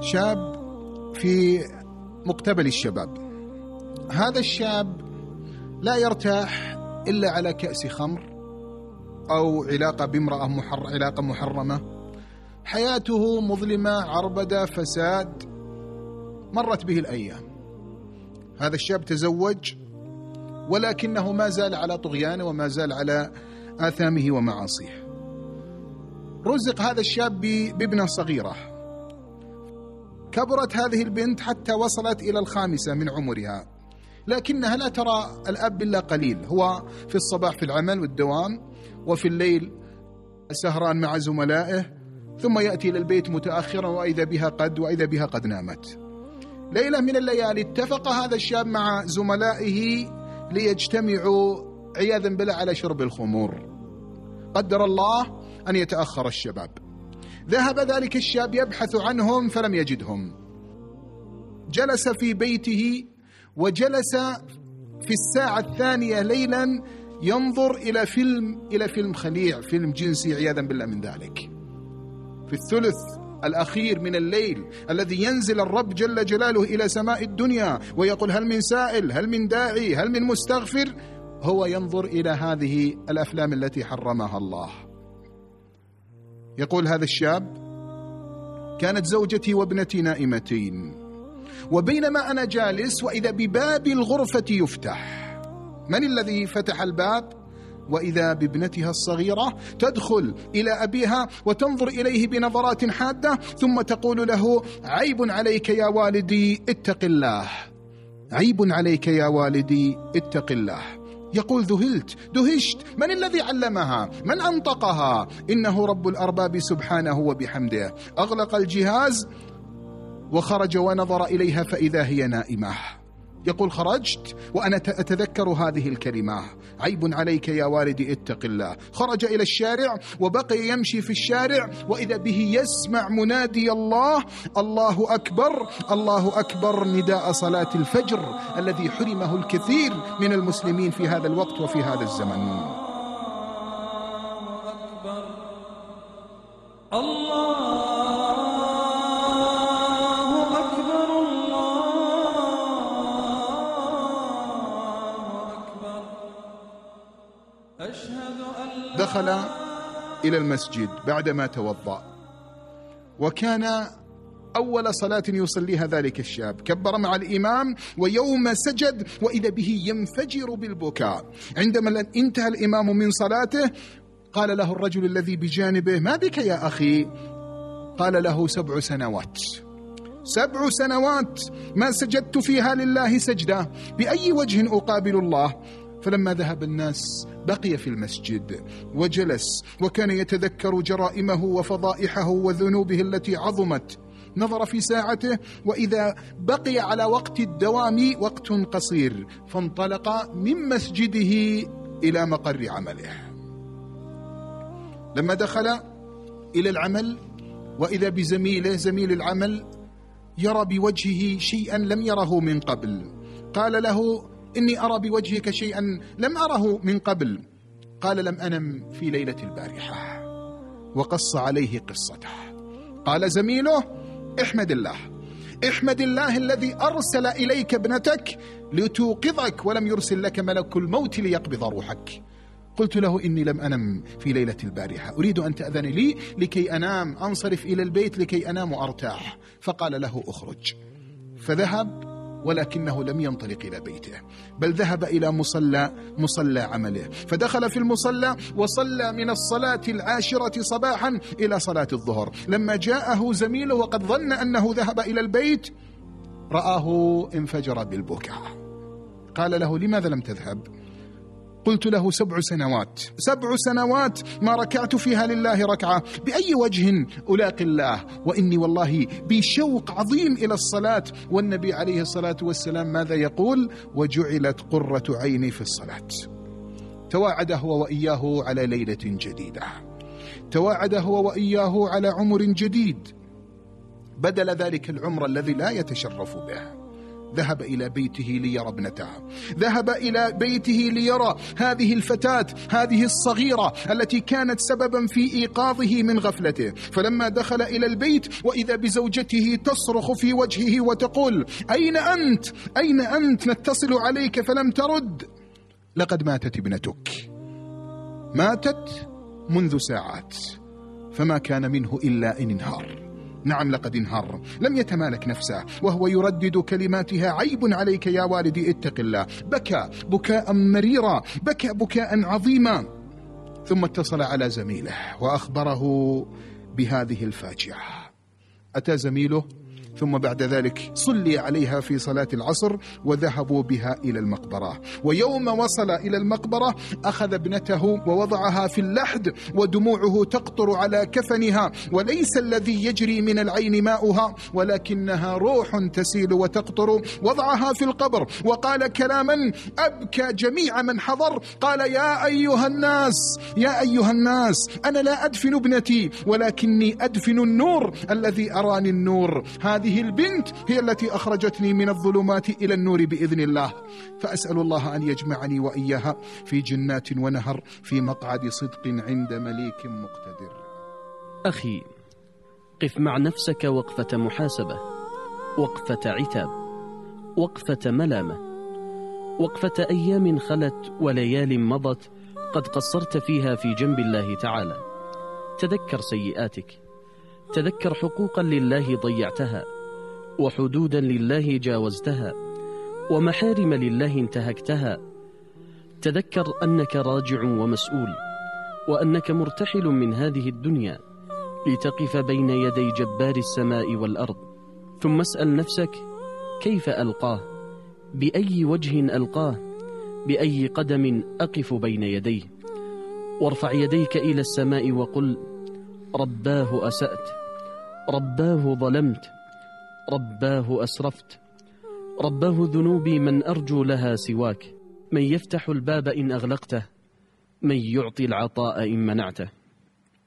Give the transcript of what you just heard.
شاب في مقتبل الشباب. هذا الشاب لا يرتاح إلا على كأس خمر أو علاقة بامرأة محر علاقة محرمة. حياته مظلمة عربدة فساد. مرت به الأيام. هذا الشاب تزوج ولكنه ما زال على طغيانه وما زال على آثامه ومعاصيه. رزق هذا الشاب بابنة صغيرة. كبرت هذه البنت حتى وصلت إلى الخامسة من عمرها. لكنها لا ترى الأب إلا قليل. هو في الصباح في العمل والدوام وفي الليل سهران مع زملائه ثم يأتي إلى البيت متأخرا وإذا بها قد وإذا بها قد نامت. ليلة من الليالي اتفق هذا الشاب مع زملائه ليجتمعوا عياذا بالله على شرب الخمور. قدر الله أن يتأخر الشباب. ذهب ذلك الشاب يبحث عنهم فلم يجدهم. جلس في بيته وجلس في الساعة الثانية ليلا ينظر إلى فيلم إلى فيلم خليع فيلم جنسي عياذا بالله من ذلك. في الثلث الأخير من الليل الذي ينزل الرب جل جلاله إلى سماء الدنيا ويقول هل من سائل هل من داعي هل من مستغفر؟ هو ينظر إلى هذه الأفلام التي حرمها الله. يقول هذا الشاب كانت زوجتي وابنتي نائمتين وبينما أنا جالس وإذا بباب الغرفة يفتح. من الذي فتح الباب؟ وإذا بابنتها الصغيرة تدخل إلى أبيها وتنظر إليه بنظرات حادة ثم تقول له عيب عليك يا والدي اتق الله. عيب عليك يا والدي اتق الله. يقول ذهلت دهشت. من الذي علمها؟ من أنطقها؟ إنه رب الأرباب سبحانه وبحمده. أغلق الجهاز وخرج ونظر إليها فإذا هي نائمة. يقول خرجت وأنا أتذكر هذه الكلمة. عيب عليك يا والدي اتق الله. خرج إلى الشارع وبقي يمشي في الشارع وإذا به يسمع منادي الله الله أكبر الله أكبر نداء صلاة الفجر الذي حرمه الكثير من المسلمين في هذا الوقت وفي هذا الزمن. الله دخل إلى المسجد بعدما توضأ. وكان أول صلاة يصليها ذلك الشاب. كبر مع الإمام ويوم سجد وإذا به ينفجر بالبكاء. عندما انتهى الإمام من صلاته قال له الرجل الذي بجانبه ما بك يا أخي؟ قال له سبع سنوات. سبع سنوات! ما سجدت فيها لله سجدة. بأي وجه أقابل الله؟ فلما ذهب الناس بقي في المسجد وجلس وكان يتذكر جرائمه وفضائحه وذنوبه التي عظمت. نظر في ساعته وإذا بقي على وقت الدوام وقت قصير فانطلق من مسجده إلى مقر عمله. لما دخل إلى العمل وإذا بزميله زميل العمل يرى بوجهه شيئا لم يره من قبل. قال له إني أرى بوجهك شيئا لم أره من قبل. قال لم أنم في ليلة البارحة. وقص عليه قصته. قال زميله احمد الله. احمد الله الذي أرسل إليك ابنتك لتوقظك ولم يرسل لك ملك الموت ليقبض روحك. قلت له إني لم أنم في ليلة البارحة. أريد أن تأذن لي لكي أنام. أنصرف إلى البيت لكي أنام وأرتاح. فقال له أخرج. فذهب ولكنه لم ينطلق إلى بيته بل ذهب إلى مصلى مصلى عمله فدخل في المصلى وصلى من الصلاة العاشرة صباحا إلى صلاة الظهر. لما جاءه زميله وقد ظن أنه ذهب إلى البيت رآه انفجر بالبكاء. قال له لماذا لم تذهب؟ قلت له سبع سنوات. سبع سنوات ما ركعت فيها لله ركعة. بأي وجه ألاقي الله؟ وإني والله بشوق عظيم إلى الصلاة. والنبي عليه الصلاة والسلام ماذا يقول؟ وجعلت قرة عيني في الصلاة. تواعد هو وإياه على ليلة جديدة. تواعد هو وإياه على عمر جديد. بدل ذلك العمر الذي لا يتشرف به. ذهب إلى بيته ليرى ابنته. ذهب إلى بيته ليرى هذه الفتاة هذه الصغيرة التي كانت سببا في إيقاظه من غفلته. فلما دخل إلى البيت وإذا بزوجته تصرخ في وجهه وتقول أين أنت؟ أين أنت؟ نتصل عليك فلم ترد. لقد ماتت ابنتك. ماتت؟ منذ ساعات. فما كان منه إلا إن إنهار. نعم لقد انهار. لم يتمالك نفسه وهو يردد كلماتها عيب عليك يا والدي اتق الله. بكى بكاء مريرا بكى بكاء عظيما. ثم اتصل على زميله وأخبره بهذه الفاجعة. أتى زميله؟ ثم بعد ذلك صلي عليها في صلاة العصر وذهبوا بها إلى المقبرة. ويوم وصل إلى المقبرة أخذ ابنته ووضعها في اللحد ودموعه تقطر على كفنها وليس الذي يجري من العين ماؤها ولكنها روح تسيل وتقطر. وضعها في القبر وقال كلاما أبكى جميع من حضر. قال يا أيها الناس يا أيها الناس أنا لا أدفن ابنتي ولكني أدفن النور الذي أراني النور. هذه هذه البنت هي التي أخرجتني من الظلمات إلى النور بإذن الله. فأسأل الله أن يجمعني وإياها في جنات ونهر في مقعد صدق عند مليك مقتدر. أخي قف مع نفسك وقفة محاسبة وقفة عتاب وقفة ملامة. وقفة أيام خلت وليال مضت قد قصرت فيها في جنب الله تعالى. تذكر سيئاتك. تذكر حقوقا لله ضيعتها وحدودا لله جاوزتها ومحارم لله انتهكتها. تذكر أنك راجع ومسؤول وأنك مرتحل من هذه الدنيا لتقف بين يدي جبار السماء والأرض. ثم اسأل نفسك كيف ألقاه؟ بأي وجه ألقاه؟ بأي قدم أقف بين يديه؟ وارفع يديك إلى السماء وقل رباه أسأت رباه ظلمت رباه أسرفت رباه ذنوبي من أرجو لها سواك. من يفتح الباب إن أغلقته من يعطي العطاء إن منعته.